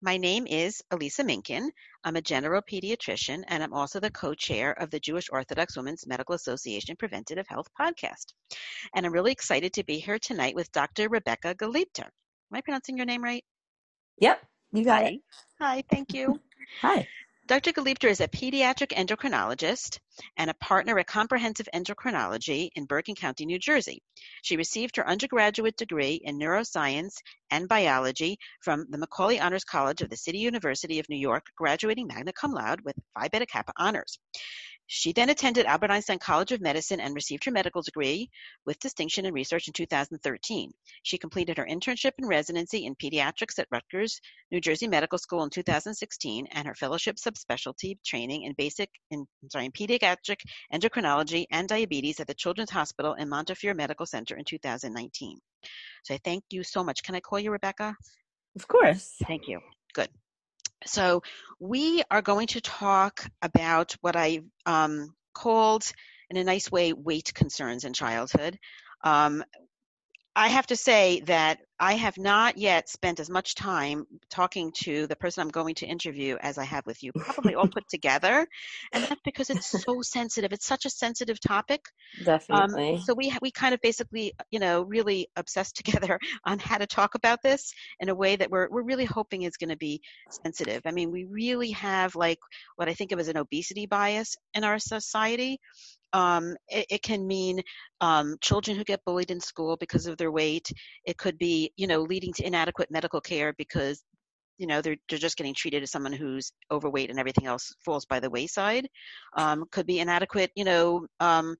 My name is Elisa Minkin. I'm a general pediatrician and I'm also the co chair of the Jewish Orthodox Women's Medical Association Preventative Health Podcast. And I'm really excited to be here tonight with Dr. Rebecca Galiebter. Am I pronouncing your name right? Yep, you got Hi. it. Hi, thank you. Hi. Dr. Galiebter is a pediatric endocrinologist and a partner at Comprehensive Endocrinology in Bergen County, New Jersey. She received her undergraduate degree in neuroscience and biology from the Macaulay Honors College of the City University of New York, graduating magna cum laude with Phi Beta Kappa honors. She then attended Albert Einstein College of Medicine and received her medical degree with distinction in research in 2013. She completed her internship and residency in pediatrics at Rutgers, New Jersey Medical School in 2016 and her fellowship subspecialty training in basic in sorry in pediatric endocrinology and diabetes at the Children's Hospital and Montefiore Medical Center in 2019. So I thank you so much. Can I call you Rebecca? Of course. Thank you. Good. So we are going to talk about what I um, called, in a nice way, weight concerns in childhood. Um, I have to say that I have not yet spent as much time talking to the person I'm going to interview as I have with you, probably all put together. And that's because it's so sensitive. It's such a sensitive topic. Um, Definitely. so we we kind of basically, you know, really obsessed together on how to talk about this in a way that we're we're really hoping is going to be sensitive. I mean, we really have like what I think of as an obesity bias in our society. Um, it, it can mean um, children who get bullied in school because of their weight. It could be, you know, leading to inadequate medical care because you know they're they're just getting treated as someone who's overweight and everything else falls by the wayside. Um, could be inadequate, you know, um,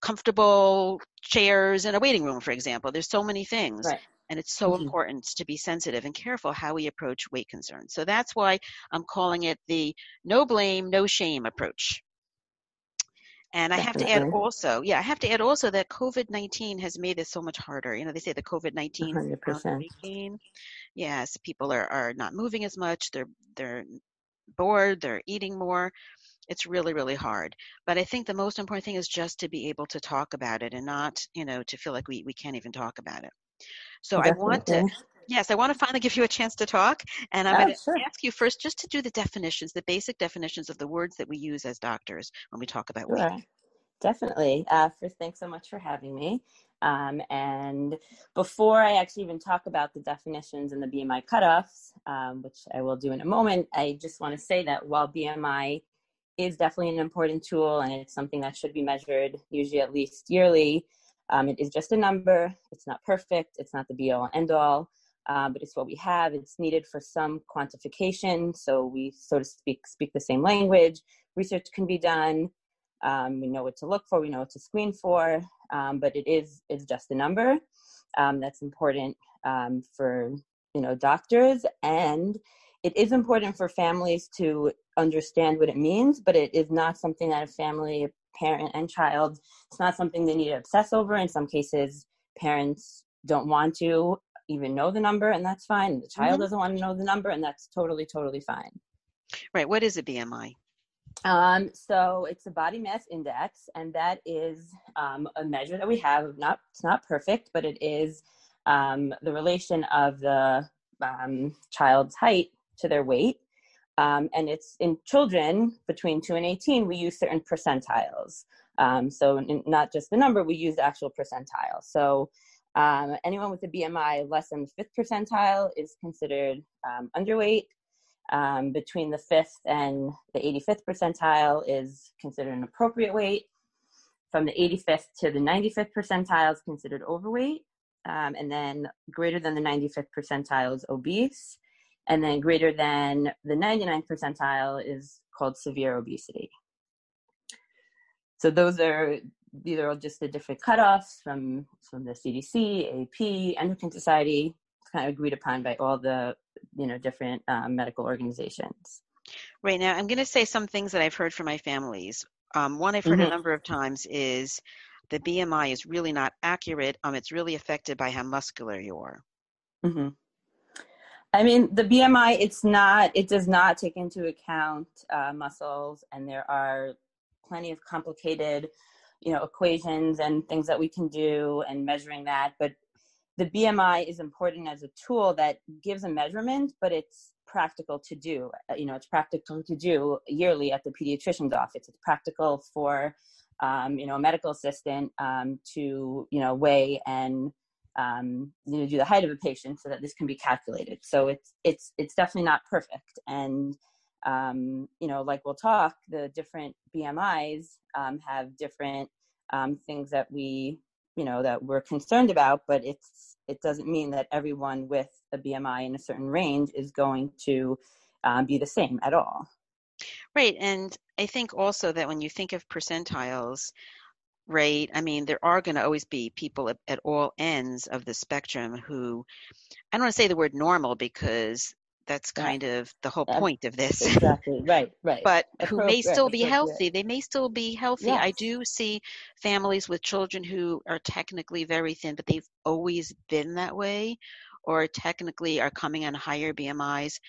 comfortable chairs in a waiting room, for example. There's so many things. right. And it's so Mhm. important to be sensitive and careful how we approach weight concerns. So that's why I'm calling it the no blame, no shame approach. And I have to add also, yeah, I have to add also that COVID 19 has made this so much harder. You know, they say the COVID 19 100%. Yes, people are, are not moving as much. They're they're bored. They're eating more. It's really really hard. But I think the most important thing is just to be able to talk about it and not you know to feel like we we can't even talk about it. So I want to Definitely. Yes I want to finally give you a chance to talk, and I'm Oh, going to sure. ask you first just to do the definitions, the basic definitions of the words that we use as doctors when we talk about weight. Definitely. Uh, first, thanks so much for having me. Um, and before I actually even talk about the definitions and the BMI cutoffs, um, which I will do in a moment, I just want to say that while BMI is definitely an important tool and it's something that should be measured usually at least yearly, um, it is just a number. It's not perfect. It's not the be all end all. Uh, but it's what we have. It's needed for some quantification, so we, so to speak, speak the same language. Research can be done. Um, we know what to look for. We know what to screen for. Um, but it is is just a number. Um, that's important um, for you know doctors, and it is important for families to understand what it means. But it is not something that a family, a parent, and child. It's not something they need to obsess over. In some cases, parents don't want to even know the number, and that's fine. The child Mhm. doesn't want to know the number, and that's totally totally fine. Right. What is a BMI? Um, so it's a body mass index, and that is um, a measure that we have. Not it's not perfect, but it is um, the relation of the um, child's height to their weight. Um, and it's in children between two and eighteen. We use certain percentiles. Um, so not just the number, we use the actual percentile. So um, anyone with a BMI less than the fifth percentile is considered um, underweight um, between the fifth and the 85th percentile is considered an appropriate weight. From the 85th to the 95th percentile is considered overweight. Um, and then greater than the 95th percentile is obese. And then greater than the 99th percentile is called severe obesity. So those are these are all just the different cutoffs from from the CDC, AP, Endocrine Society, kind of agreed upon by all the you know different um, medical organizations. Right now, I'm going to say some things that I've heard from my families. Um, one I've heard mm-hmm. a number of times is the BMI is really not accurate. Um, it's really affected by how muscular you are. Mm-hmm. I mean, the BMI, it's not, it does not take into account uh, muscles, and there are plenty of complicated, you know, equations and things that we can do and measuring that. But the BMI is important as a tool that gives a measurement, but it's practical to do. Uh, you know, it's practical to do yearly at the pediatrician's office. It's practical for, um, you know, a medical assistant um, to, you know, weigh and um, you know, do the height of a patient so that this can be calculated. So it's it's it's definitely not perfect. And um, you know, like we'll talk, the different BMIs um, have different um, things that we you know that we're concerned about, but it's it doesn't mean that everyone with a BMI in a certain range is going to um, be the same at all. Right, and I think also that when you think of percentiles, right? I mean, there are going to always be people at, at, all ends of the spectrum who, I don't want to say the word normal because that's kind of the whole point of this. Exactly, right, right. but who may still be healthy. They may still be healthy. Yes. I do see families with children who are technically very thin, but they've always been that way, or technically are coming on higher BMIs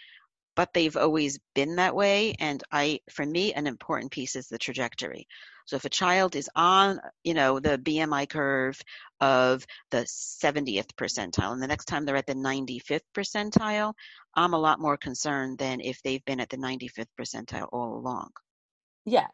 but they've always been that way and i for me an important piece is the trajectory. So if a child is on you know the bmi curve of the 70th percentile and the next time they're at the 95th percentile i'm a lot more concerned than if they've been at the 95th percentile all along. Yeah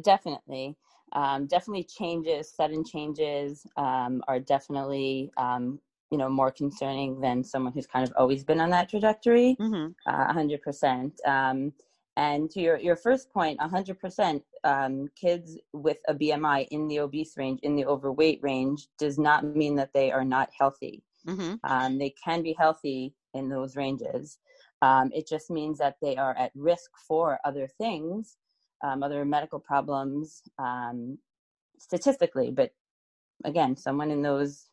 definitely. Um, definitely changes sudden changes um, are definitely um, you know more concerning than someone who's kind of always been on that trajectory mm-hmm. uh, 100% um, and to your, your first point 100% um, kids with a bmi in the obese range in the overweight range does not mean that they are not healthy mm-hmm. um, they can be healthy in those ranges um, it just means that they are at risk for other things um, other medical problems um, statistically but again someone in those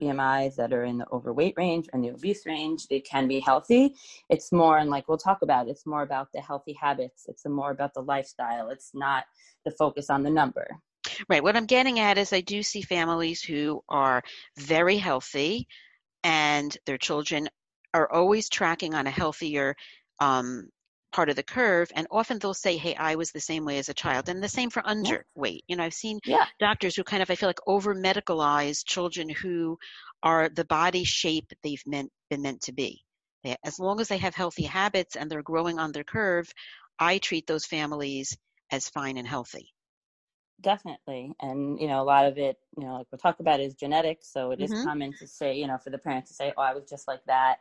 BMIs that are in the overweight range in the obese range, they can be healthy. It's more, and like we'll talk about, it's more about the healthy habits. It's more about the lifestyle. It's not the focus on the number. Right. What I'm getting at is I do see families who are very healthy and their children are always tracking on a healthier um, part of the curve and often they'll say hey i was the same way as a child and the same for underweight you know i've seen yeah. doctors who kind of i feel like over medicalize children who are the body shape they've meant been meant to be as long as they have healthy habits and they're growing on their curve i treat those families as fine and healthy definitely and you know a lot of it you know like we'll talk about is genetics so it mm-hmm. is common to say you know for the parents to say oh i was just like that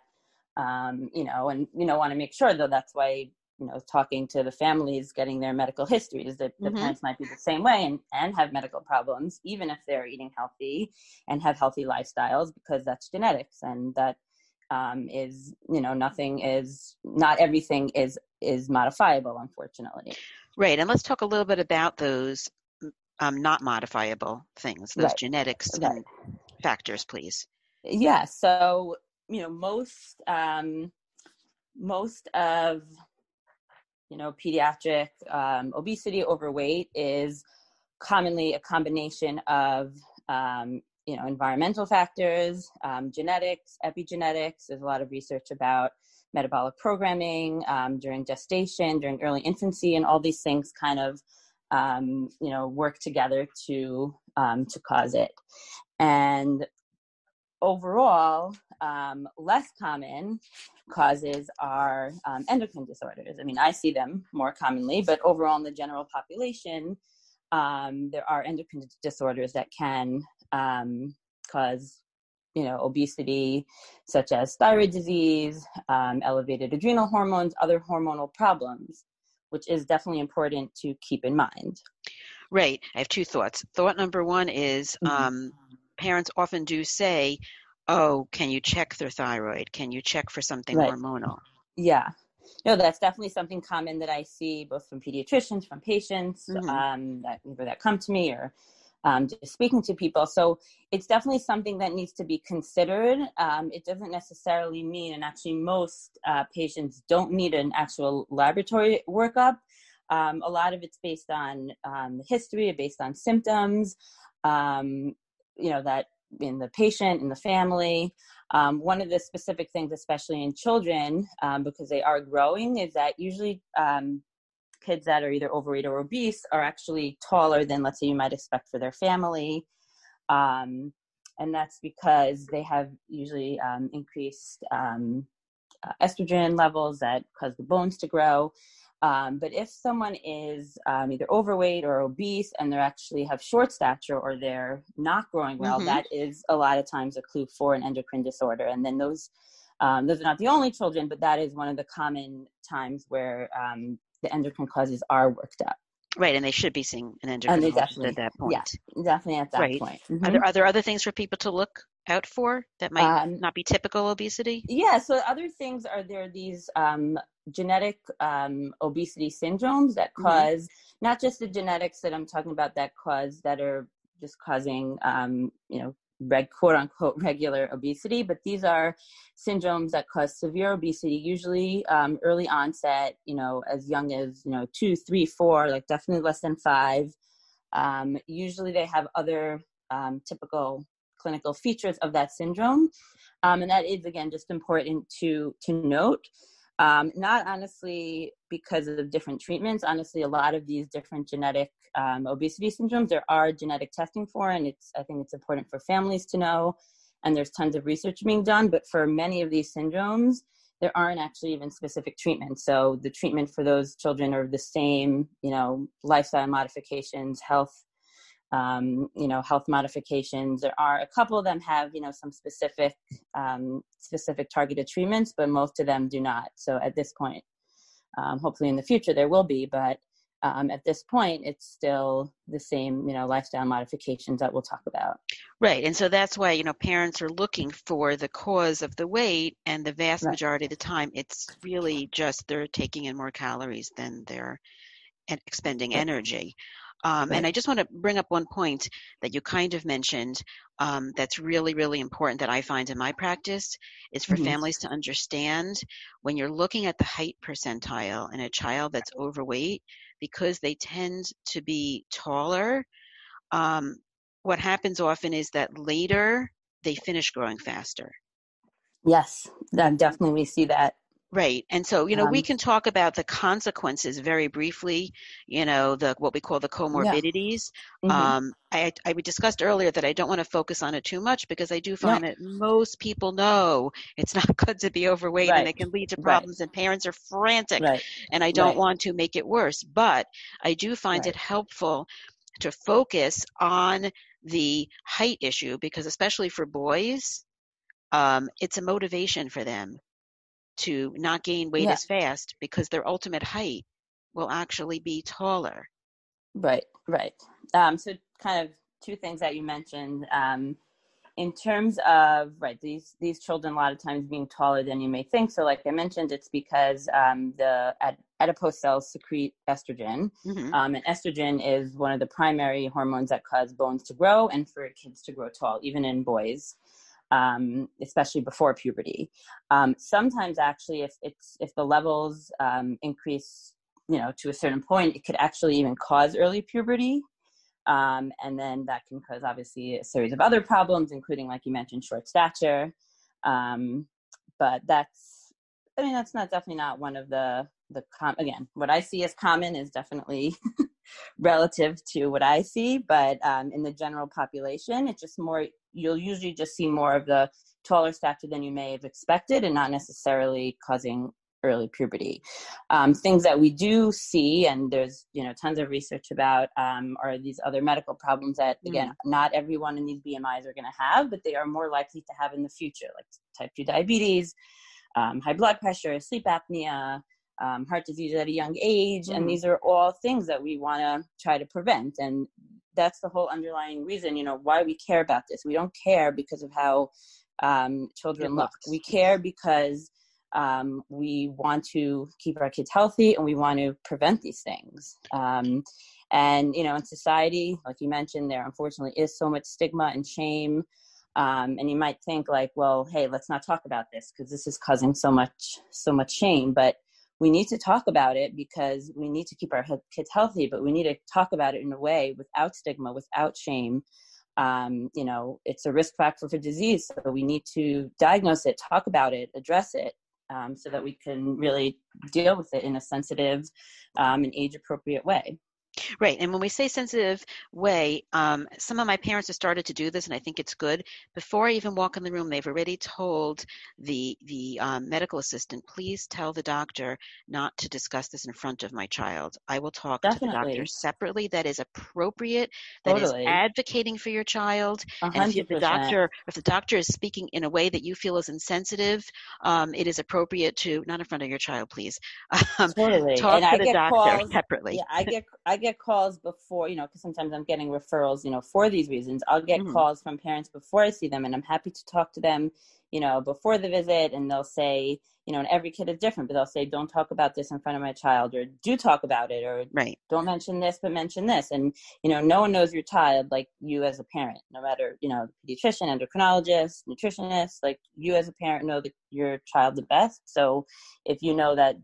um, you know, and you know, want to make sure though that's why you know talking to the families getting their medical histories that the mm-hmm. parents might be the same way and, and have medical problems even if they're eating healthy and have healthy lifestyles because that's genetics and that um, is you know nothing is not everything is is modifiable unfortunately right and let's talk a little bit about those um, not modifiable things those right. genetics right. factors please yeah so you know most um, most of you know, pediatric um, obesity, overweight is commonly a combination of, um, you know, environmental factors, um, genetics, epigenetics. There's a lot of research about metabolic programming um, during gestation, during early infancy, and all these things kind of, um, you know, work together to um, to cause it. And overall, um, less common causes are um, endocrine disorders. I mean, I see them more commonly, but overall in the general population, um, there are endocrine disorders that can um, cause, you know, obesity, such as thyroid disease, um, elevated adrenal hormones, other hormonal problems, which is definitely important to keep in mind. Right. I have two thoughts. Thought number one is mm-hmm. Um, parents often do say, oh, can you check their thyroid? Can you check for something right. hormonal? Yeah. No, that's definitely something common that I see both from pediatricians, from patients mm-hmm. um, that either that come to me or um, just speaking to people. So it's definitely something that needs to be considered. Um, it doesn't necessarily mean, and actually, most uh, patients don't need an actual laboratory workup. Um, a lot of it's based on um, history, based on symptoms, um, you know, that in the patient, in the family. Um, one of the specific things, especially in children, because they are growing, is that usually kids that are either overweight or obese are actually taller than, let's say, you might expect for their family. Um, and that's because they have usually um, increased um, uh, estrogen levels that cause the bones to grow. Um, but if someone is um, either overweight or obese and they actually have short stature or they're not growing well, mm-hmm. that is a lot of times a clue for an endocrine disorder. And then those um, those are not the only children, but that is one of the common times where um, the endocrine causes are worked up. Right, and they should be seeing an endocrinologist at that point. Yeah, definitely at that right. point. Mm-hmm. Are, there, are there other things for people to look out for that might um, not be typical obesity? Yeah, so other things are there these um, genetic um, obesity syndromes that mm-hmm. cause mm-hmm. not just the genetics that I'm talking about that cause that are just causing um, you know reg, quote unquote regular obesity, but these are syndromes that cause severe obesity, usually um, early onset, you know, as young as, you know, two, three, four, like definitely less than five. Um, usually they have other um, typical clinical features of that syndrome. Um, and that is, again, just important to, to note. Um, not honestly because of different treatments. Honestly, a lot of these different genetic um, obesity syndromes, there are genetic testing for, and it's I think it's important for families to know. And there's tons of research being done, but for many of these syndromes, there aren't actually even specific treatments. So the treatment for those children are the same, you know, lifestyle modifications, health um, you know, health modifications. There are a couple of them have, you know, some specific, um, specific targeted treatments, but most of them do not. So at this point, um, hopefully in the future there will be, but um, at this point, it's still the same, you know, lifestyle modifications that we'll talk about. Right, and so that's why you know parents are looking for the cause of the weight, and the vast right. majority of the time, it's really just they're taking in more calories than they're expending energy. Um. And I just want to bring up one point that you kind of mentioned um, that's really, really important that I find in my practice is for mm-hmm. families to understand when you're looking at the height percentile in a child that's overweight, because they tend to be taller, um, what happens often is that later they finish growing faster. Yes, definitely we see that Right. And so, you know, um, we can talk about the consequences very briefly, you know, the what we call the comorbidities. Yeah. Mm-hmm. Um, I, I discussed earlier that I don't want to focus on it too much because I do find that most people know it's not good to be overweight right. and it can lead to problems right. and parents are frantic right. and I don't want to make it worse. But I do find it helpful to focus on the height issue because especially for boys, um, it's a motivation for them to not gain weight yeah. as fast because their ultimate height will actually be taller. Right, right. Um, so, kind of two things that you mentioned. Um, in terms of right these these children a lot of times being taller than you may think so like i mentioned it's because um, the ad- adipose cells secrete estrogen mm-hmm. um, and estrogen is one of the primary hormones that cause bones to grow and for kids to grow tall even in boys um, especially before puberty. Um, sometimes, actually, if it's if the levels um, increase, you know, to a certain point, it could actually even cause early puberty, um, and then that can cause obviously a series of other problems, including, like you mentioned, short stature. Um, but that's, I mean, that's not definitely not one of the the com- again what I see as common is definitely relative to what I see, but um, in the general population, it's just more, you'll usually just see more of the taller stature than you may have expected and not necessarily causing early puberty. Um, things that we do see, and there's you know tons of research about, um, are these other medical problems that again mm. not everyone in these BMIs are going to have, but they are more likely to have in the future, like type two diabetes, um, high blood pressure, sleep apnea, um, heart disease at a young age. Mm. And these are all things that we want to try to prevent. And that's the whole underlying reason, you know, why we care about this. We don't care because of how um, children look. We care because um, we want to keep our kids healthy and we want to prevent these things. Um, And, you know, in society, like you mentioned, there unfortunately is so much stigma and shame. Um, and you might think like, well, hey, let's not talk about this because this is causing so much, so much shame. But we need to talk about it because we need to keep our kids healthy, but we need to talk about it in a way without stigma, without shame. Um, you know, it's a risk factor for disease. So we need to diagnose it, talk about it, address it, um, so that we can really deal with it in a sensitive um, and age appropriate way. Right. And when we say sensitive way, um, some of my parents have started to do this, and I think it's good. Before I even walk in the room, they've already told the the um, medical assistant, please tell the doctor not to discuss this in front of my child. I will talk Definitely. to the doctor separately. That is appropriate. That totally. is advocating for your child. 100%. And if the doctor, if the doctor is speaking in a way that you feel is insensitive, um, it is appropriate to not in front of your child, please. Um, totally. Talk and to I the doctor calls, separately. Yeah, I get I get calls before, you know, because sometimes I'm getting referrals, you know, for these reasons. I'll get mm-hmm. calls from parents before I see them, and I'm happy to talk to them, you know, before the visit. And they'll say, you know, and every kid is different, but they'll say, don't talk about this in front of my child, or do talk about it, or right. don't mention this, but mention this. And, you know, no one knows your child like you as a parent, no matter, you know, pediatrician, endocrinologist, nutritionist, like you as a parent know the, your child the best. So if you know that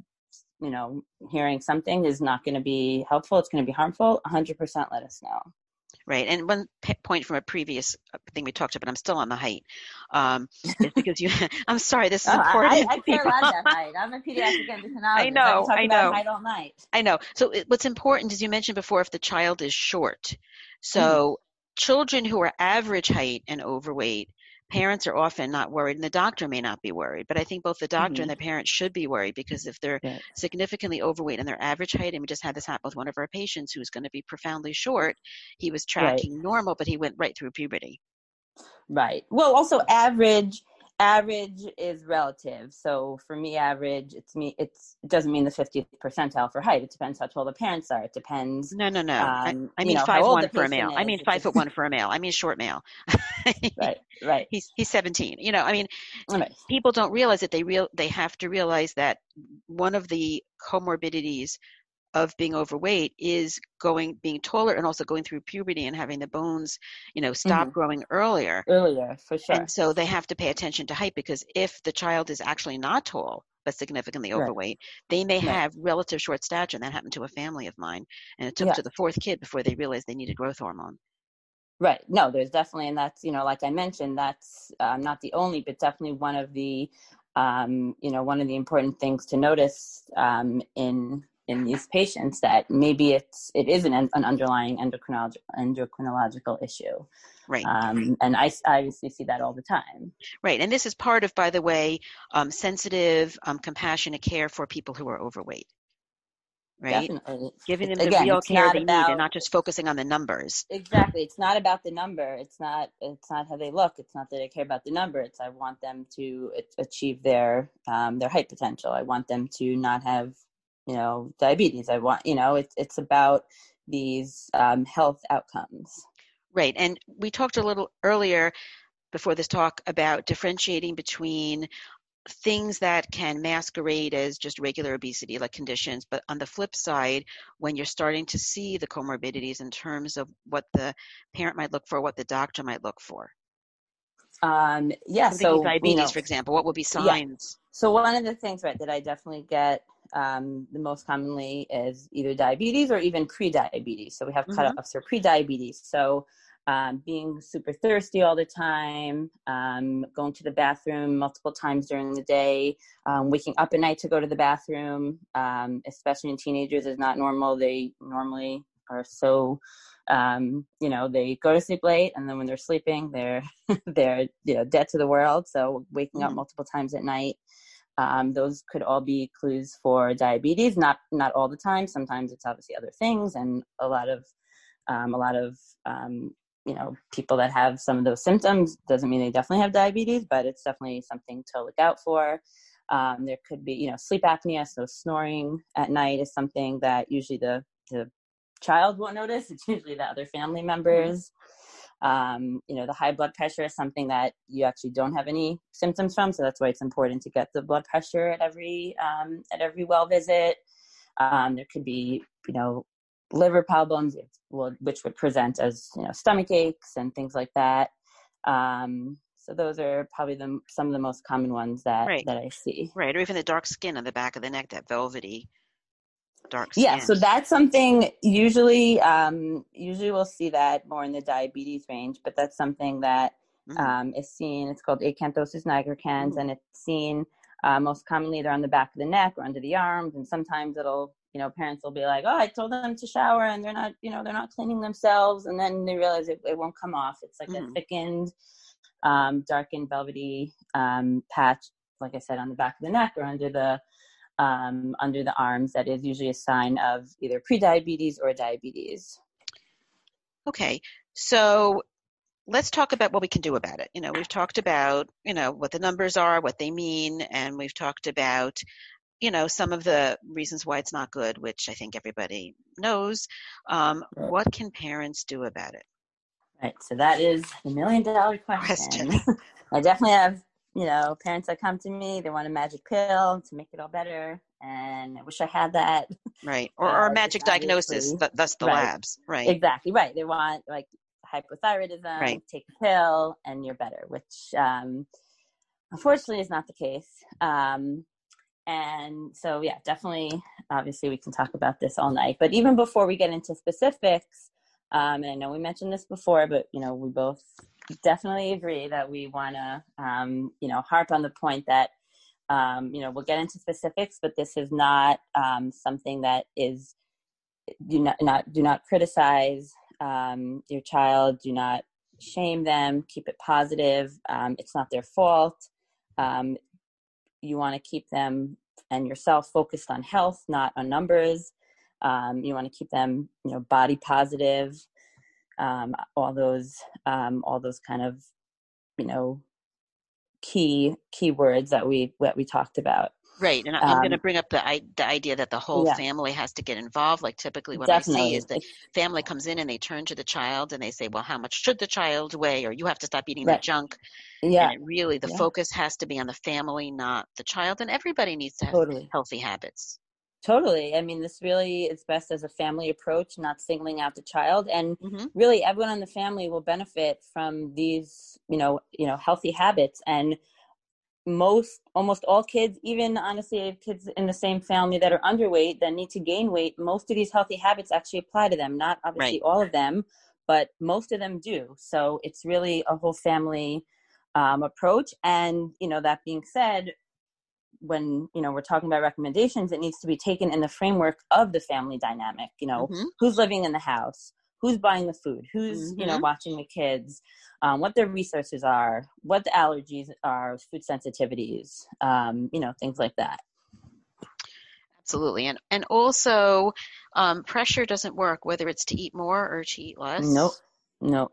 you know hearing something is not going to be helpful it's going to be harmful 100% let us know. Right and one p- point from a previous uh, thing we talked about but i'm still on the height um, is because you i'm sorry this is oh, important I, I care about that height i'm a pediatric endocrinologist i know i, know. height all night. I know so it, what's important as you mentioned before if the child is short so mm. children who are average height and overweight parents are often not worried and the doctor may not be worried but i think both the doctor mm-hmm. and the parent should be worried because if they're significantly overweight and their average height and we just had this happen with one of our patients who's going to be profoundly short he was tracking right. normal but he went right through puberty right well also average average is relative. So for me, average it's me. It's it doesn't mean the 50th percentile for height. It depends how tall the parents are. It depends. No, no, no. Um, I, I, mean know, five one for a male. Is. I mean five foot one for a male. I mean short male. right, right. He's he's 17. You know, I mean, right. people don't realize that they real they have to realize that one of the comorbidities of being overweight is going being taller and also going through puberty and having the bones you know stop mm-hmm. growing earlier earlier for sure and so they have to pay attention to height because if the child is actually not tall but significantly right. overweight they may right. have relative short stature and that happened to a family of mine and it took yeah. to the fourth kid before they realized they needed growth hormone right no there's definitely and that's you know like i mentioned that's um, not the only but definitely one of the um, you know one of the important things to notice um, in in these patients that maybe it's it is an, an underlying endocrinological endocrinological issue. Right. Um, and I, I obviously see that all the time. Right and this is part of by the way um, sensitive um, compassionate care for people who are overweight. Right? Definitely. giving them Again, the real care they about, need and not just focusing on the numbers. Exactly it's not about the number it's not it's not how they look it's not that i care about the number it's i want them to achieve their um, their height potential i want them to not have you know diabetes i want you know it's it's about these um, health outcomes right and we talked a little earlier before this talk about differentiating between things that can masquerade as just regular obesity like conditions but on the flip side when you're starting to see the comorbidities in terms of what the parent might look for what the doctor might look for um yeah so diabetes you know, for example what would be signs yeah. so one of the things right that i definitely get um, the most commonly is either diabetes or even pre-diabetes. So we have mm-hmm. cutoffs for pre-diabetes. So um, being super thirsty all the time, um, going to the bathroom multiple times during the day, um, waking up at night to go to the bathroom, um, especially in teenagers, is not normal. They normally are so, um, you know, they go to sleep late, and then when they're sleeping, they're they're you know dead to the world. So waking mm-hmm. up multiple times at night. Um, those could all be clues for diabetes. Not not all the time. Sometimes it's obviously other things, and a lot of um, a lot of um, you know people that have some of those symptoms doesn't mean they definitely have diabetes, but it's definitely something to look out for. Um, there could be you know sleep apnea, so snoring at night is something that usually the the child won't notice. It's usually the other family mm-hmm. Um, you know, the high blood pressure is something that you actually don't have any symptoms from, so that's why it's important to get the blood pressure at every um, at every well visit. Um, there could be, you know, liver problems, which would present as you know stomach aches and things like that. Um, so those are probably the some of the most common ones that Right. that I see. Right, or even the dark skin on the back of the neck, that velvety dark skin. Yeah, so that's something usually um, usually we'll see that more in the diabetes range, but that's something that Mhm. um, is seen. It's called acanthosis nigricans, Mhm. and it's seen uh, most commonly either on the back of the neck or under the arms. And sometimes it'll, you know, parents will be like, "Oh, I told them to shower, and they're not, you know, they're not cleaning themselves," and then they realize it, it won't come off. It's like a Mhm. thickened, um, darkened, velvety um, patch, like I said, on the back of the neck or under the um, under the arms. That is usually a sign of either prediabetes or diabetes. Okay, so let's talk about what we can do about it. You know, we've talked about, you know, what the numbers are, what they mean, and we've talked about, you know, some of the reasons why it's not good, which I think everybody knows. Um, Right. what can parents do about it? Right. So that is the million dollar question. I definitely have, you know, parents that come to me, they want a magic pill to make it all better. And I wish I had that. Right, or, or a which magic diagnosis, th- thus the Right. labs. Right, Exactly. Right. They want like hypothyroidism, Right. take a pill and you're better, which um, unfortunately is not the case. Um, and so, yeah, definitely, obviously, we can talk about this all night. But even before we get into specifics, um, and I know we mentioned this before, but you know, we both definitely agree that we want to, um, you know, harp on the point that, um, you know, we'll get into specifics, but this is not um, something that is do not, not do not criticize um, your child. Do not shame them. Keep it positive. Um, it's not their fault. Um, you want to keep them and yourself focused on health, not on numbers. Um, you want to keep them, you know, body positive. Um, all those, um, all those kind of, you know, key key words that we that we talked about. right. And I'm going to Um, bring up the, I, the idea that the whole Yeah. family has to get involved. Like typically what I see is the family comes in and they turn to the child and they say, well, how much should the child weigh? Or you have to stop eating Right. that junk. yeah, And really, the Yeah. focus has to be on the family, not the child. And everybody needs to have totally. healthy habits. Totally. I mean, this really is best as a family approach, not singling out the child. And hmm really, everyone in the family will benefit from these, you know, you know, healthy habits. And most, almost all kids, even honestly, kids in the same family that are underweight that need to gain weight, most of these healthy habits actually apply to them. Not obviously all of them, but most of them do. So it's really a whole family um, approach. And you know, that being said, when you know we're talking about recommendations it needs to be taken in the framework of the family dynamic you know hmm who's living in the house who's buying the food who's you know Mhm. watching the kids um, what their resources are what the allergies are food sensitivities um, you know things like that Absolutely. And, and also, um, pressure doesn't work, whether it's to eat more or to eat less. nope nope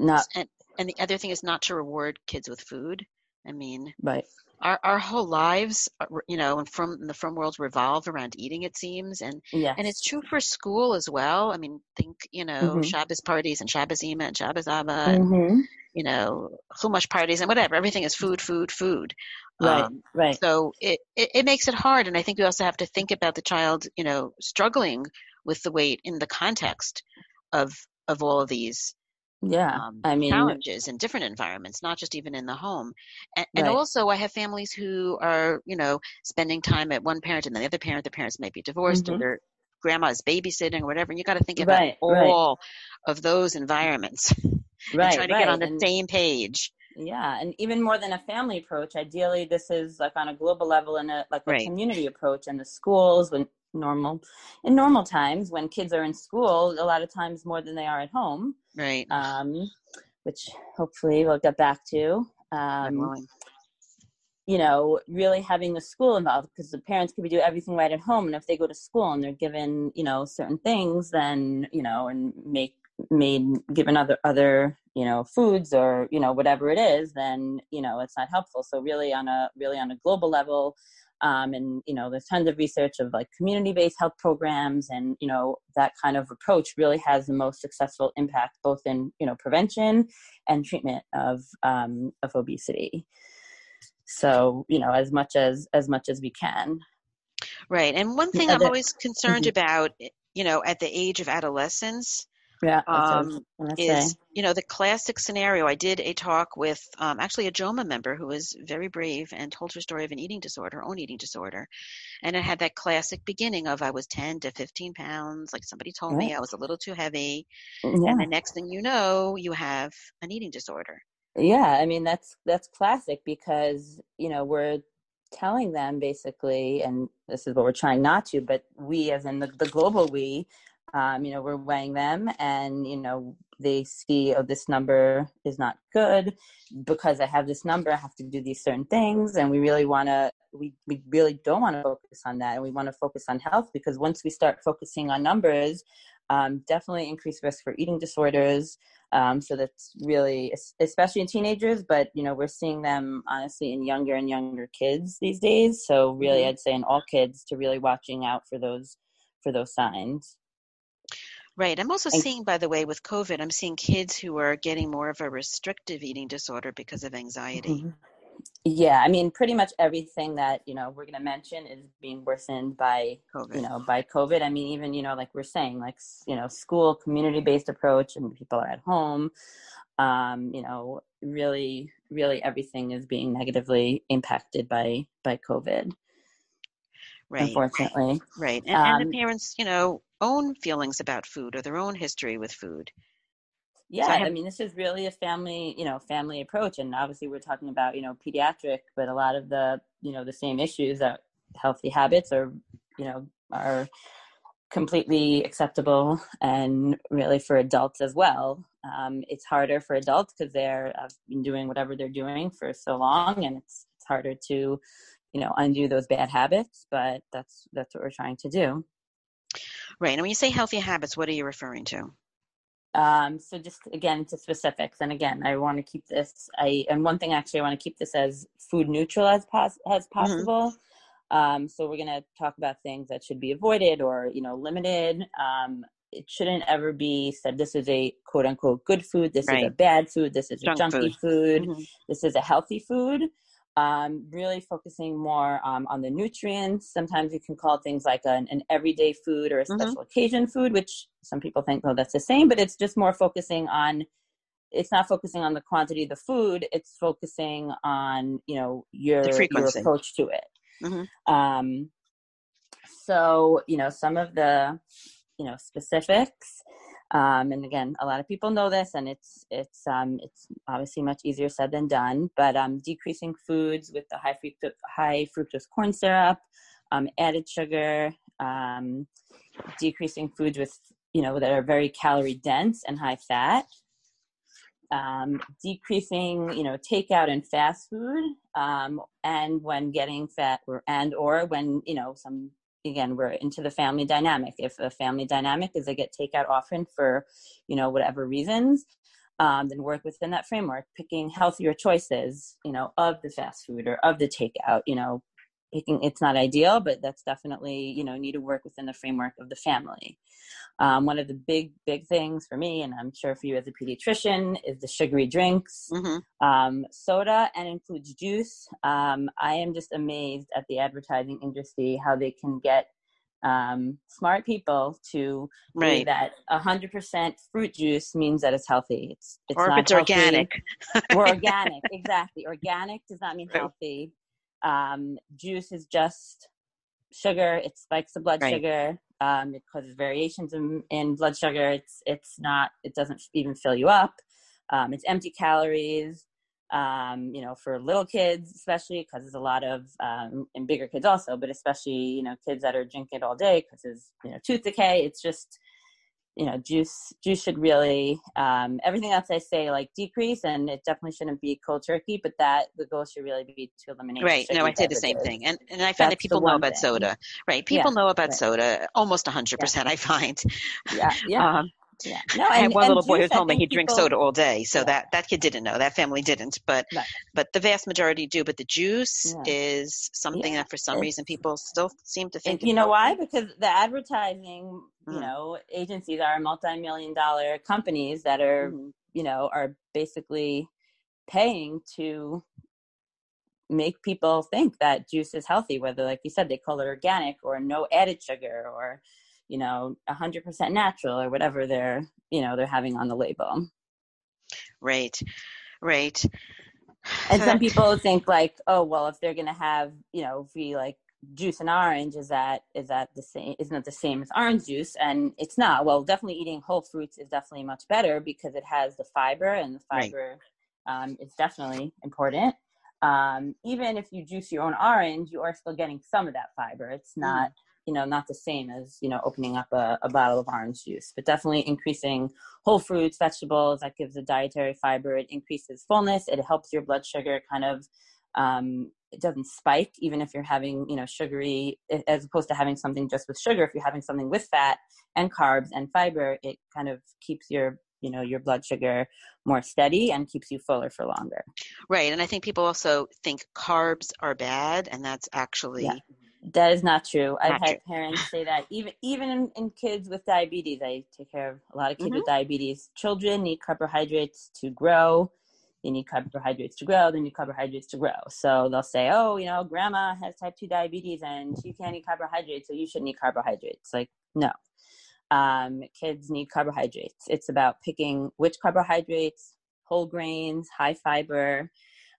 not And, and the other thing is not to reward kids with food. I mean, right our, our whole lives, you know, and from the from worlds revolve around eating, it seems. And yes And it's true for school as well. I mean, think, you know, Mhm. Shabbos parties and Shabbos Ima and Shabbos Abba and, hmm you know, Chumash parties and whatever. Everything is food, food, food. right Um, right so it, it, it makes it hard. And I think we also have to think about the child, you know, struggling with the weight in the context of, of all of these yeah um, i mean challenges in different environments, not just even in the home. And, and also, I have families who are, you know, spending time at one parent and then the other parent. The parents may be divorced Mhm. or their grandma's babysitting or whatever. And you got to think about Right, right. all of those environments right try to right get on the and- same page. Yeah, and even more than a family approach, ideally this is like on a global level and a like a Right. community approach in the schools when normal in normal times when kids are in school, a lot of times more than they are at home. Right. Um, which hopefully we'll get back to. Um, you know, really having the school involved because the parents could be do everything right at home, and if they go to school and they're given, you know, certain things, then you know, and make made given other other you know foods or you know whatever it is, then you know it's not helpful. So really on a really on a global level. Um, and you know there's tons of research of like community-based health programs and you know that kind of approach really has the most successful impact both in you know prevention and treatment of um, of obesity so you know as much as as much as we can Right. And one thing I'm other- always concerned Mhm. about, you know, at the age of adolescence, Yeah. that's what I was um, is you know the classic scenario. I did a talk with um, actually a JOWMA member who was very brave and told her story of an eating disorder, her own eating disorder, and it had that classic beginning of I was 10 to 15 pounds, like somebody told me I was a little too heavy, Yeah. and the next thing you know, you have an eating disorder. Yeah, I mean that's that's classic because you know we're telling them basically, and this is what we're trying not to, but we, as in the, the global we, um, you know, we're weighing them, and you know they see oh this number is not good because I have this number, I have to do these certain things, and we really want to. We, we really don't want to focus on that and we want to focus on health because once we start focusing on numbers um, definitely increased risk for eating disorders um, so that's really especially in teenagers but you know we're seeing them honestly in younger and younger kids these days so really Mhm. i'd say in all kids to really watching out for those for those signs Right. I'm also And- seeing, by the way, with COVID, I'm seeing kids who are getting more of a restrictive eating disorder because of anxiety. Mhm. yeah i mean pretty much everything that you know we're going to mention is being worsened by COVID. you know by covid i mean even you know like we're saying like you know school community based approach and people are at home um you know really really everything is being negatively impacted by by covid right. unfortunately Right. And, and Um, the parents, you know, own feelings about food or their own history with food. yeah I I, have- mean this is really a family you know family approach and obviously we're talking about you know pediatric but a lot of the you know the same issues that healthy habits are you know are completely acceptable and really for adults as well um, it's harder for adults because they're have been doing whatever they're doing for so long and it's, it's harder to you know undo those bad habits but that's that's what we're trying to do Right. And when you say healthy habits, what are you referring to? Um, so just again to specifics, and again, I want to keep this. I and one thing actually, I want to keep this as food neutral as pos- as possible. Um, so we're gonna talk about things that should be avoided or you know limited. Um, it shouldn't ever be said this is a quote unquote good food. This is a bad food. This is Junk a junky food. Mhm. This is a healthy food. Um, really focusing more um, on the nutrients. Sometimes you can call things like an, an everyday food or a Mhm. special occasion food, which some people think, oh, that's the same, but it's just more focusing on. It's not focusing on the quantity of the food. It's focusing on you know your your approach to it. Mhm. Um, so you know some of the you know specifics um, and again a lot of people know this and it's it's um, it's obviously much easier said than done but um, decreasing foods with the high fructose high fructose corn syrup um, added sugar um, decreasing foods with you know that are very calorie dense and high fat um, decreasing you know takeout and fast food and when getting fat or and or when you know some again we're into the family dynamic. If a family dynamic is they get takeout often for you know whatever reasons um, then work within that framework picking healthier choices you know of the fast food or of the takeout you know it's not ideal but that's definitely you know need to work within the framework of the family um, one of the big big things for me and i'm sure for you as a pediatrician is the sugary drinks Mhm. um, soda and includes juice. Um, I am just amazed at the advertising industry how they can get um, smart people to believe Right. that 100% fruit juice means that it's healthy. It's it's or if not it's healthy. organic. or organic, exactly. Organic does not mean Right. healthy. Um, juice is just sugar. It spikes the blood Right. sugar. Um, it causes variations in, in blood sugar. It's it's not. It doesn't even fill you up. Um, it's empty calories. Um, you know, for little kids especially because there's a lot of um, and bigger kids also, but especially you know kids that are drinking it all day because there's you know tooth decay. It's just you know juice juice should really um, everything else i say like decrease and it definitely shouldn't be cold turkey but that the goal should really be to eliminate Right. No, I say the same thing. And and I find that That's the people know about thing. soda. Right. People Yeah, know about right. soda almost 100%, I find. yeah yeah Um, yeah no I had one and little boy who told me he'd drink soda all day. So Yeah. that, that kid didn't know. That family didn't. But Right. but the vast majority do. But the juice Yeah. is something Yeah, that for some it's- reason people still seem to think you know why because the advertising you Mhm. know agencies are multi-million dollar companies that are Mhm. you know are basically paying to make people think that juice is healthy whether like you said they call it organic or no added sugar or you know 100% natural or whatever they're you know they're having on the label. Right right. And some people think like oh well if they're gonna have you know if we like juice an orange is that is that the same isn't it the same as orange juice? And it's not. Well definitely eating whole fruits is definitely much better because it has the fiber and the fiber right. um, is definitely important. Um, even if you juice your own orange you are still getting some of that fiber. It's not mm. You know not the same as you know opening up a, a bottle of orange juice but definitely increasing whole fruits vegetables that gives a dietary fiber it increases fullness it helps your blood sugar kind of um, it doesn't spike even if you're having you know sugary as opposed to having something just with sugar if you're having something with fat and carbs and fiber it kind of keeps your you know your blood sugar more steady and keeps you fuller for longer right and i think people also think carbs are bad and that's actually yeah. That is not true not i've had true. parents say that even even in, in, kids with diabetes i take care of a lot of kids mm-hmm. with diabetes children need carbohydrates to grow they need carbohydrates to grow, they need carbohydrates to grow. So they'll say, oh, you know, grandma has type 2 diabetes and she can't eat carbohydrates, so you should need carbohydrates. Like, no. Um, kids need carbohydrates. It's about picking which carbohydrates, whole grains, high fiber,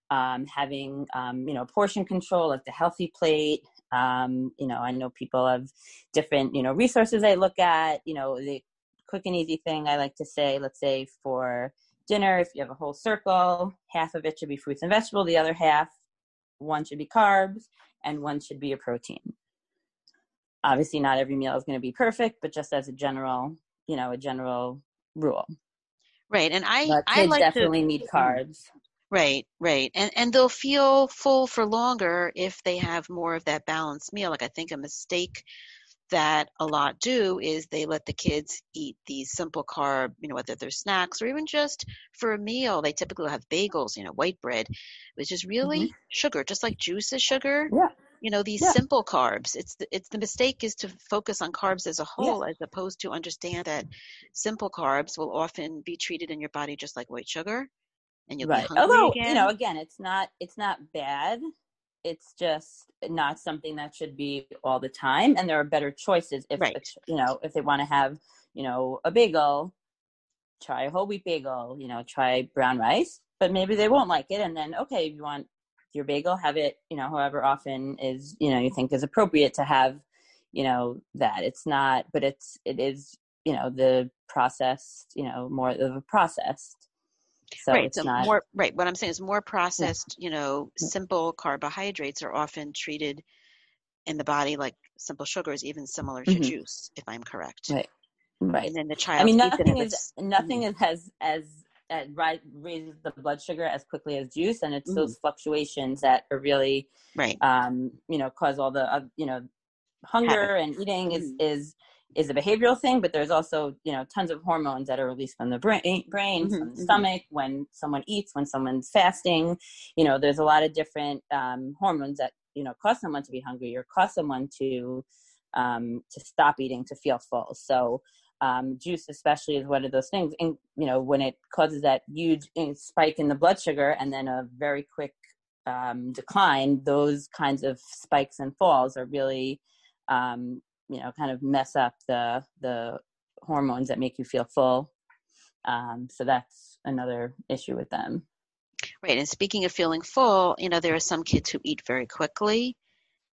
um, having, um, you know, portion control, like the healthy plate. Um, you know, I know people have different, you know, resources they look at. You know, the quick and easy thing I like to say, let's say for dinner, if you have a whole circle, half of it should be fruits and vegetables, the other half, one should be carbs, and one should be a protein. Obviously, not every meal is going to be perfect, but just as a general, you know, a general rule. Right, and I, but I like definitely to, need carbs. Right, right, and and they'll feel full for longer if they have more of that balanced meal. Like I think a mistake that a lot do is they let the kids eat these simple carb, you know, whether they're snacks or even just for a meal. They typically have bagels, you know, white bread, which is really mm-hmm. sugar, just like juice is sugar. Yeah. You know, these yeah. simple carbs. It's the, it's the mistake is to focus on carbs as a whole, yeah. as opposed to understand that simple carbs will often be treated in your body just like white sugar, and you'll right. be hungry Although again. you know, again, it's not it's not bad it's just not something that should be all the time and there are better choices if right. you know if they want to have you know a bagel try a whole wheat bagel you know try brown rice but maybe they won't like it and then okay if you want your bagel have it you know however often is you know you think is appropriate to have you know that it's not but it's it is you know the processed you know more of a processed so right. so not, more right. What I'm saying is more processed. Yeah. You know, simple carbohydrates are often treated in the body like simple sugars, even similar to mm-hmm. juice. If I'm correct. Right. Right. And then the child. I mean, nothing is nothing mm-hmm. is as as right raises the blood sugar as quickly as juice, and it's mm-hmm. those fluctuations that are really right. Um, you know, cause all the uh, you know hunger Habit. and eating is mm-hmm. is is a behavioral thing, but there's also you know tons of hormones that are released from the brain, brain mm-hmm, from the mm-hmm. stomach when someone eats, when someone's fasting. You know, there's a lot of different um, hormones that you know cause someone to be hungry or cause someone to um, to stop eating to feel full. So um, juice, especially, is one of those things. And you know, when it causes that huge spike in the blood sugar and then a very quick um, decline, those kinds of spikes and falls are really um, you know kind of mess up the the hormones that make you feel full um, so that's another issue with them right and speaking of feeling full you know there are some kids who eat very quickly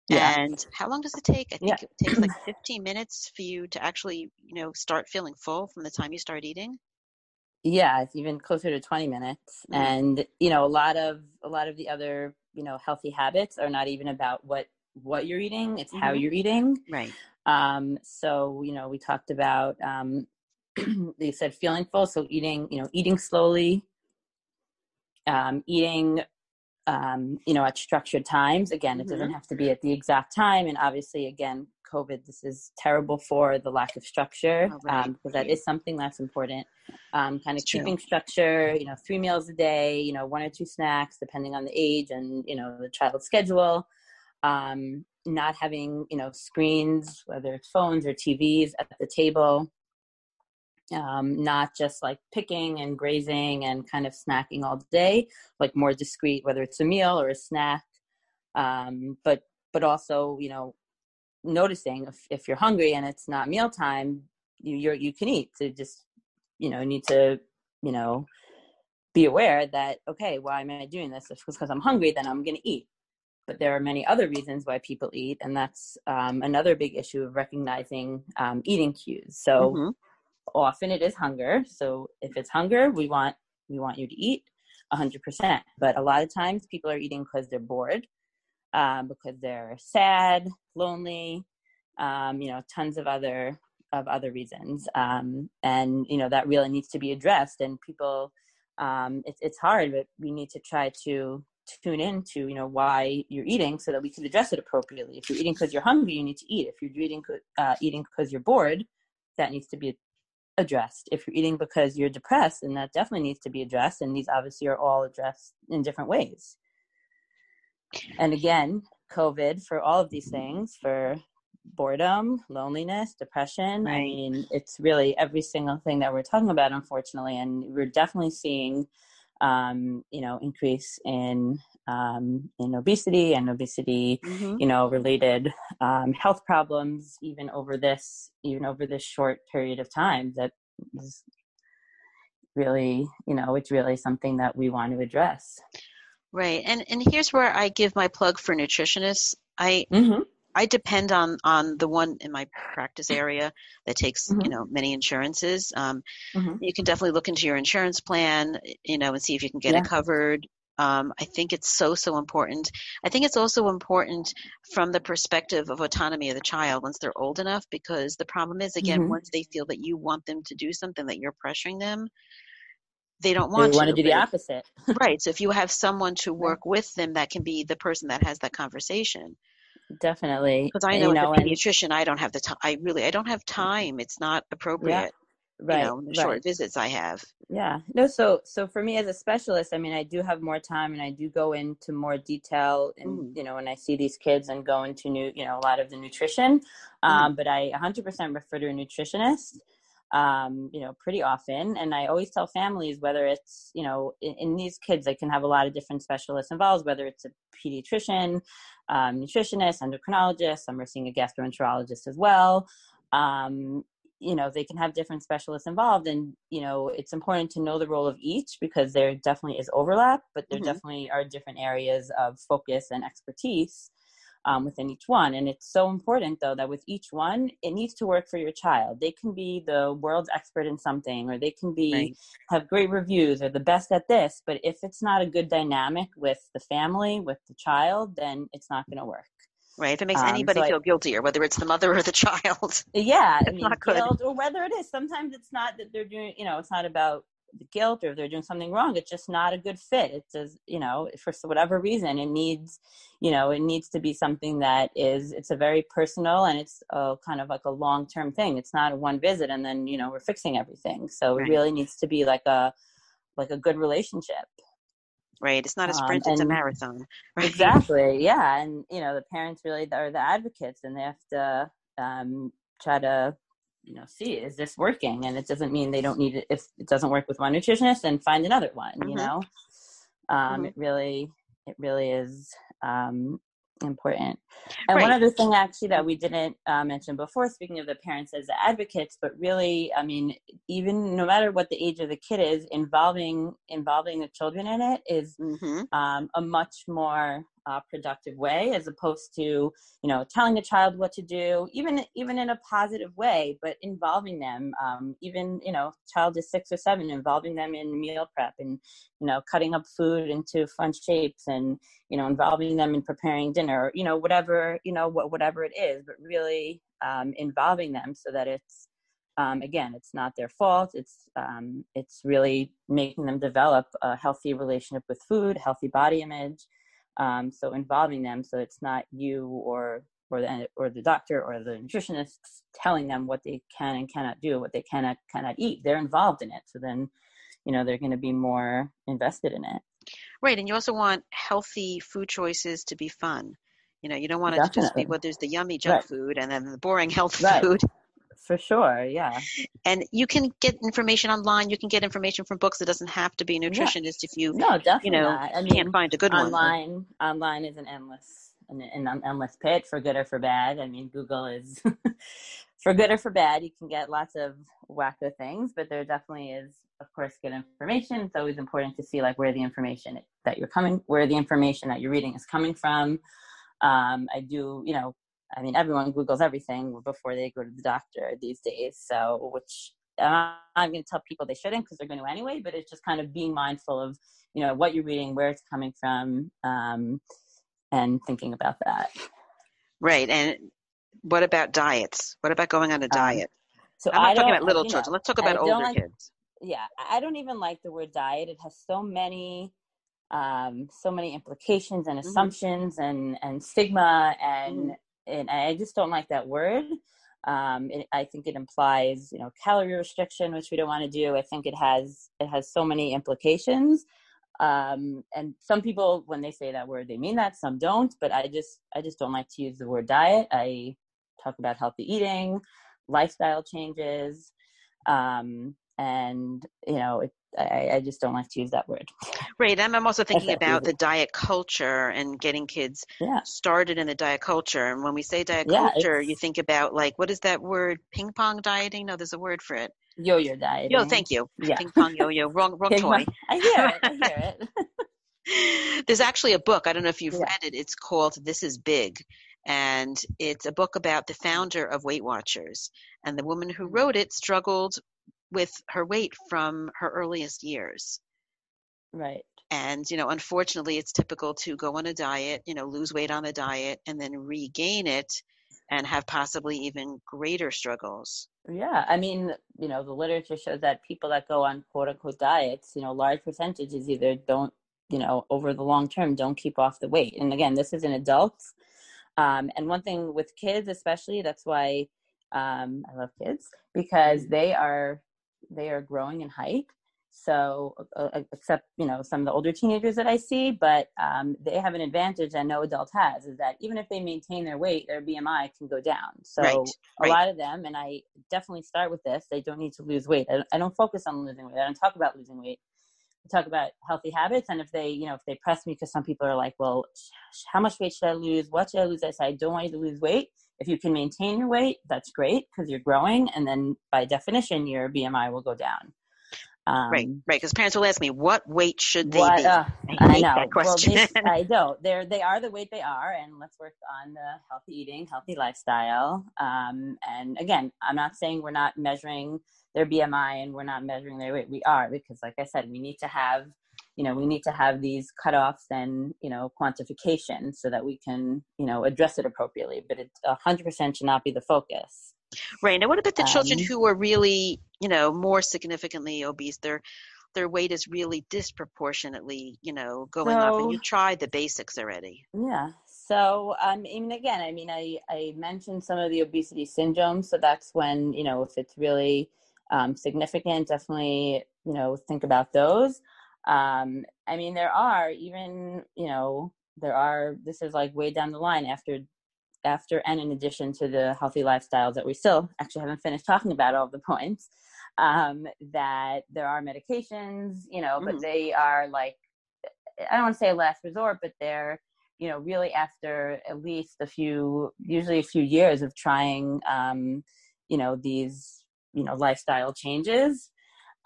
yeah. and how long does it take i think yeah. it takes like 15 minutes for you to actually you know start feeling full from the time you start eating yeah it's even closer to 20 minutes mm-hmm. and you know a lot of a lot of the other you know healthy habits are not even about what what you're eating it's mm-hmm. how you're eating right um, so, you know, we talked about, um, they said feeling full. So eating, you know, eating slowly, um, eating, um, you know, at structured times. Again, it mm-hmm. doesn't have to be at the exact time. And obviously, again, COVID, this is terrible for the lack of structure oh, right. um, because that is something that's important. Um, kind of it's keeping true. structure, you know, three meals a day, you know, one or two snacks, depending on the age and, you know, the child's schedule. Um, not having you know screens whether it's phones or tvs at the table um, not just like picking and grazing and kind of snacking all day like more discreet whether it's a meal or a snack um, but but also you know noticing if, if you're hungry and it's not mealtime, you you're, you can eat. So just you know need to you know be aware that okay, why am I doing this? If it's because I'm hungry, then I'm going to eat. But there are many other reasons why people eat, and that's um, another big issue of recognizing um, eating cues. So mm-hmm. often it is hunger. So if it's hunger, we want we want you to eat 100%. But a lot of times people are eating because they're bored, um, because they're sad, lonely, um, you know, tons of other of other reasons. Um, and you know that really needs to be addressed. And people, um, it's it's hard, but we need to try to tune into you know why you're eating so that we can address it appropriately. If you're eating because you're hungry, you need to eat. If you're eating uh, eating because you're bored, that needs to be addressed. If you're eating because you're depressed, and that definitely needs to be addressed. And these obviously are all addressed in different ways. And again, COVID for all of these things, for boredom, loneliness, depression. Right. I mean, it's really every single thing that we're talking about, unfortunately. And we're definitely seeing, um, you know, increase in um, in obesity and obesity, mm-hmm. you know, related um, health problems, even over this, even over this short period of time. That is really, you know, it's really something that we want to address. Right, and and here's where I give my plug for nutritionists. I mm-hmm. I depend on on the one in my practice area that takes mm-hmm. you know many insurances. Um, mm-hmm. You can definitely look into your insurance plan, you know, and see if you can get yeah. it covered. Um, I think it's so so important. I think it's also important from the perspective of autonomy of the child once they're old enough, because the problem is again mm-hmm. once they feel that you want them to do something that you're pressuring them, they don't want they want to, to do the opposite. right. So if you have someone to work with them that can be the person that has that conversation. Definitely. Because I know, you know as a pediatrician, I don't have the time. I really, I don't have time. It's not appropriate. Yeah. Right. You know, the short visits I have. Yeah. No. So, so for me as a specialist, I mean, I do have more time, and I do go into more detail, and mm. you know, when I see these kids and go into new, you know, a lot of the nutrition. Mm. Um, but I 100% refer to a nutritionist um, you know, pretty often. And I always tell families whether it's, you know, in, in, these kids, they can have a lot of different specialists involved, whether it's a pediatrician, um, nutritionist, endocrinologist, some are seeing a gastroenterologist as well. Um, you know, they can have different specialists involved. And, you know, it's important to know the role of each because there definitely is overlap, but there mm-hmm. definitely are different areas of focus and expertise um, within each one. And it's so important, though, that with each one, it needs to work for your child. They can be the world's expert in something, or they can be right. have great reviews, or the best at this. But if it's not a good dynamic with the family, with the child, then it's not going to work. Right. If it makes um, anybody so feel I, guilty, or whether it's the mother or the child. Yeah, it's I mean, not good. Guilt, or whether it is. Sometimes it's not that they're doing. You know, it's not about guilt or if they're doing something wrong it's just not a good fit it says you know for whatever reason it needs you know it needs to be something that is it's a very personal and it's a kind of like a long term thing it's not a one visit and then you know we're fixing everything so right. it really needs to be like a like a good relationship right it's not a um, sprint um, it's a marathon right? exactly yeah and you know the parents really are the advocates and they have to um, try to you know see is this working and it doesn't mean they don't need it if it doesn't work with one nutritionist then find another one mm-hmm. you know um, mm-hmm. it really it really is um, important. And right. one other thing, actually, that we didn't uh, mention before, speaking of the parents as the advocates, but really, I mean, even no matter what the age of the kid is, involving involving the children in it is mm-hmm. um, a much more uh, productive way as opposed to you know telling a child what to do even even in a positive way but involving them um, even you know child is six or seven involving them in meal prep and you know cutting up food into fun shapes and you know involving them in preparing dinner you know whatever you know what whatever it is but really um, involving them so that it's um, again it's not their fault. It's um, it's really making them develop a healthy relationship with food healthy body image um, so involving them, so it's not you or or the or the doctor or the nutritionist telling them what they can and cannot do, what they cannot cannot eat. They're involved in it, so then you know they're going to be more invested in it. Right, and you also want healthy food choices to be fun. You know, you don't want it Definitely. to just be well, there's the yummy junk right. food and then the boring health right. food. For sure, yeah. And you can get information online. You can get information from books. It doesn't have to be a nutritionist yeah. if you, no, definitely you know, not. I mean, can't find a good online, one. Online, online is an endless, an, an endless pit for good or for bad. I mean, Google is for good or for bad. You can get lots of wacko things, but there definitely is, of course, good information. It's always important to see like where the information that you're coming, where the information that you're reading is coming from. Um, I do, you know, I mean, everyone Googles everything before they go to the doctor these days. So, which I'm going to tell people they shouldn't because they're going to anyway, but it's just kind of being mindful of, you know, what you're reading, where it's coming from, um, and thinking about that. Right. And what about diets? What about going on a um, diet? Um, so I'm not talking about little children. Know, Let's talk about older like, kids. Yeah, I don't even like the word diet. It has so many, um, so many implications and mm-hmm. assumptions mm-hmm. and and stigma, and mm-hmm. And I just don't like that word. Um, it, I think it implies, you know, calorie restriction, which we don't want to do. I think it has it has so many implications. Um, and some people, when they say that word, they mean that. Some don't. But I just I just don't like to use the word diet. I talk about healthy eating, lifestyle changes, um, and you know, it, I, I, just don't like to use that word. Right. I'm also thinking about the diet culture and getting kids yeah. started in the diet culture. And when we say diet yeah, culture, you think about like, what is that word? Ping pong dieting? No, there's a word for it. Yo-yo dieting. Yo, thank you. Yeah. Ping pong yo-yo. Wrong, wrong toy. I hear it. I hear it. there's actually a book. I don't know if you've yeah. read it. It's called This Is Big. And it's a book about the founder of Weight Watchers. And the woman who mm. wrote it struggled with her weight from her earliest years. Right. And, you know, unfortunately, it's typical to go on a diet, you know, lose weight on the diet and then regain it and have possibly even greater struggles. Yeah. I mean, you know, the literature shows that people that go on quote unquote diets, you know, large percentages either don't, you know, over the long term, don't keep off the weight. And again, this is in adults. Um, and one thing with kids, especially, that's why um, I love kids because they are they are growing in height. So, uh, uh, except you know some of the older teenagers that I see, but um, they have an advantage that no adult has is that even if they maintain their weight, their BMI can go down. So, right, a right. lot of them, and I definitely start with this, they don't need to lose weight. I don't, I don't focus on losing weight. I don't talk about losing weight. Talk about healthy habits, and if they, you know, if they press me, because some people are like, "Well, how much weight should I lose? What should I lose?" I say, "I don't want you to lose weight." If you can maintain your weight, that's great because you're growing, and then by definition, your BMI will go down. Um, right, right. Because parents will ask me, "What weight should they what, be?" Uh, I, I know. That question. Well, they, I don't. They're they are the weight they are, and let's work on the healthy eating, healthy lifestyle. Um, and again, I'm not saying we're not measuring their BMI and we're not measuring their weight. We are because, like I said, we need to have you know we need to have these cutoffs and you know quantification so that we can you know address it appropriately but it 100% should not be the focus right now what about the children um, who are really you know more significantly obese their their weight is really disproportionately you know going so, up and you tried the basics already yeah so um, I mean, again, I mean, I, I mentioned some of the obesity syndromes. So that's when, you know, if it's really um, significant, definitely, you know, think about those. Um, I mean, there are even, you know, there are, this is like way down the line after, after and in addition to the healthy lifestyles that we still actually haven't finished talking about all the points, um, that there are medications, you know, mm. but they are like, I don't want to say last resort, but they're, you know, really after at least a few, usually a few years of trying, um, you know, these, you know, lifestyle changes.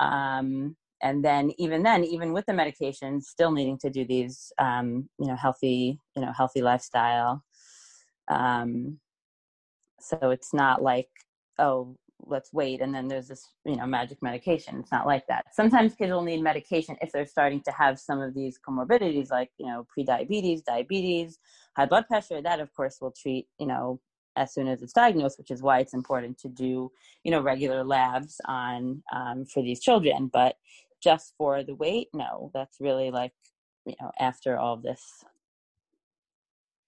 Um, and then even then even with the medication still needing to do these um, you know healthy you know healthy lifestyle. Um, so it's not like oh let's wait and then there's this you know magic medication. It's not like that. Sometimes kids will need medication if they're starting to have some of these comorbidities like you know prediabetes diabetes high blood pressure that of course will treat you know as soon as it's diagnosed which is why it's important to do you know regular labs on um, for these children. But just for the weight no that's really like you know after all this.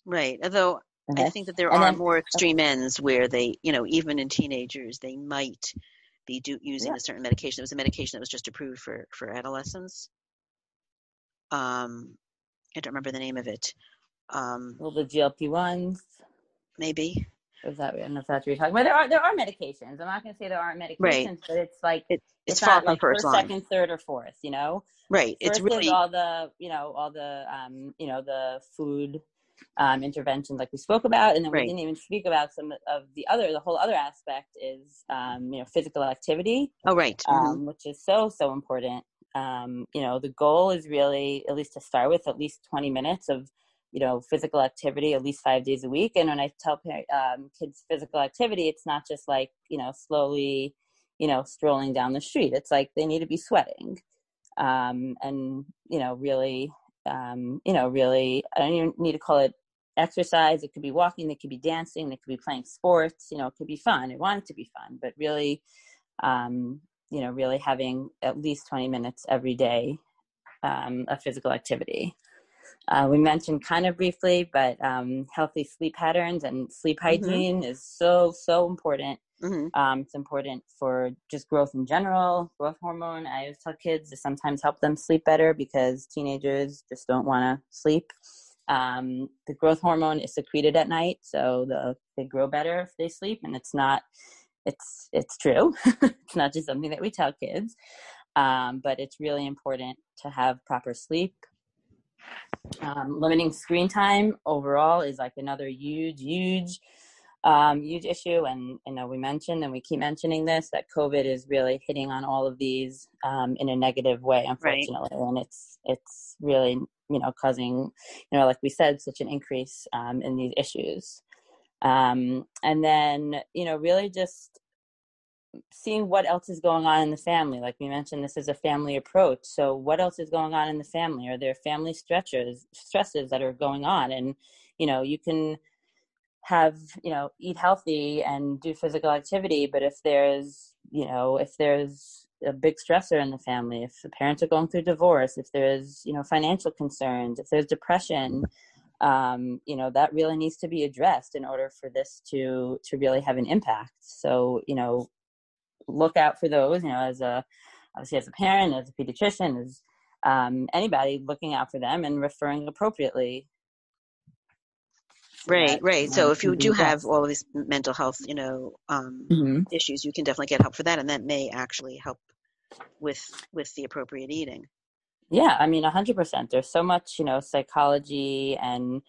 Right although okay. i think that there and are then, more extreme ends where they you know even in teenagers they might be do, using yeah. a certain medication. It was a medication that was just approved for for adolescents. Um i don't remember the name of it. Um well the glp-1s maybe is that know if that's what you're talking about. There are there are medications. I'm not going to say there aren't medications, right. but it's like it, it's, it's far from like first, first second, third, or fourth. You know, right? First it's really all the you know all the um you know the food um, interventions like we spoke about, and then Right. we didn't even speak about some of the other. The whole other aspect is um, you know physical activity, Oh, right. Mhm. um, which is so so important. Um, you know, the goal is really at least to start with at least twenty minutes of you know physical activity at least five days a week. And when I tell um, kids physical activity, it's not just like you know slowly you know strolling down the street. It's like they need to be sweating, um, and you know really um, you know really I don't even need to call it exercise. It could be walking. It could be dancing. It could be playing sports. You know, it could be fun. I want it to be fun, but really um, you know, really having at least 20 minutes every day um, of physical activity. Uh, we mentioned kind of briefly, but um, healthy sleep patterns and sleep hygiene is so, so important. Mhm. Um, it's important for just growth in general, growth hormone. I always tell kids to sometimes help them sleep better because teenagers just don't want to sleep. Um, the growth hormone is secreted at night, so the, they grow better if they sleep, and it's not it's it's true. it's not just something that we tell kids, um, but it's really important to have proper sleep. Um, limiting screen time overall is like another huge, huge, um, huge issue. And you know, we mentioned and we keep mentioning this that COVID is really hitting on all of these um, in a negative way, unfortunately, and it's it's really you know causing you know like we said such an increase um, in these issues. Um, and then you know really just seeing what else is going on in the family like we mentioned this is a family approach so what else is going on in the family? Are there family stretches stresses that are going on? And you know you can have you know eat healthy and do physical activity but if there's you know if there's a big stressor in the family if the parents are going through divorce if there's you know financial concerns if there's depression um, you know that really needs to be addressed in order for this to to really have an impact. So you know look out for those you know as a obviously as a parent as a pediatrician as um, anybody looking out for them and referring appropriately Right, right. So if you do have all of these mental health, you know, um, Mhm. issues, you can definitely get help for that, and that may actually help with with the appropriate eating. Yeah, I mean, a hundred percent. There's so much, you know, psychology and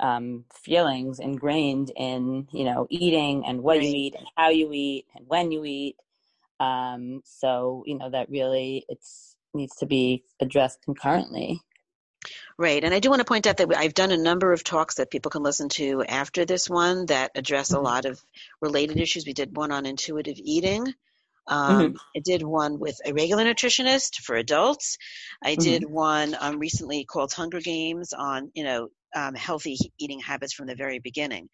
um, feelings ingrained in, you know, eating and what you eat and how you eat and when you eat. Um, so, you know, that really it's needs to be addressed concurrently. Right, and I do want to point out that I've done a number of talks that people can listen to after this one that address a Mhm. lot of related issues. We did one on intuitive eating. Um, I did one with a regular nutritionist for adults. I did one um, recently called Hunger Games on, you know, um, healthy eating habits from the very beginning.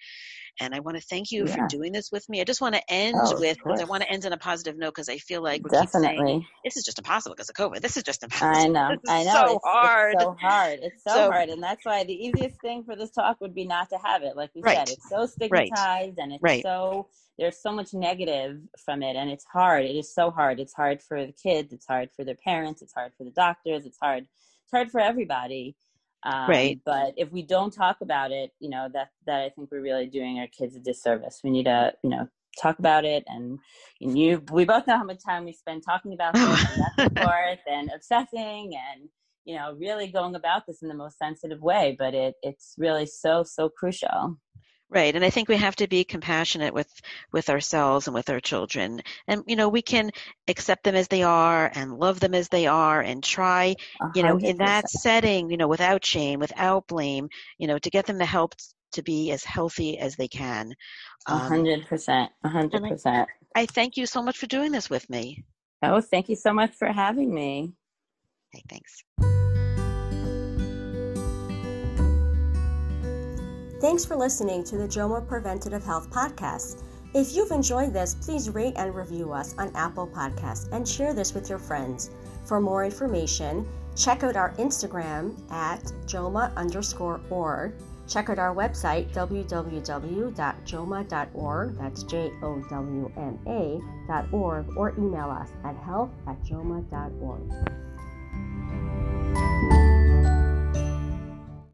And I want to thank you for doing this with me. I just want to end Oh, with, I want to end on a positive note because I feel like keep saying Definitely. this is just impossible because of COVID. This is just impossible. I know. I know. so it's, hard. It's so hard. It's so, So- hard. And that's why the easiest thing for this talk would be not to have it. Like we Right. said, it's so stigmatized and it's Right. so, there's so much negative from it. And it's hard. It is so hard. It's hard for the kids. It's hard for their parents. It's hard for the doctors. It's hard. It's hard for everybody. Um, Right. But if we don't talk about it, you know, that, that I think we're really doing our kids a disservice. We need to, you know, talk about it and you we both know how much time we spend talking about this and and forth and obsessing and you know really going about this in the most sensitive way but it it's really so so crucial Right, and I think we have to be compassionate with with ourselves and with our children, and you know we can accept them as they are and love them as they are, and try, you know, hundred in that setting, you know, without shame, without blame, you know, to get them the help to be as healthy as they can. A Um, hundred percent a hundred percent. I thank you so much for doing this with me. oh thank you so much for having me Okay, thanks. Thanks for listening to the JOWMA Preventative Health Podcast. If you've enjoyed this, please rate and review us on Apple Podcasts and share this with your friends. For more information, check out our Instagram at JOWMA underscore org. Check out our website, www.jowma.org, that's J O W M A dot org, or email us at health at jowma.org.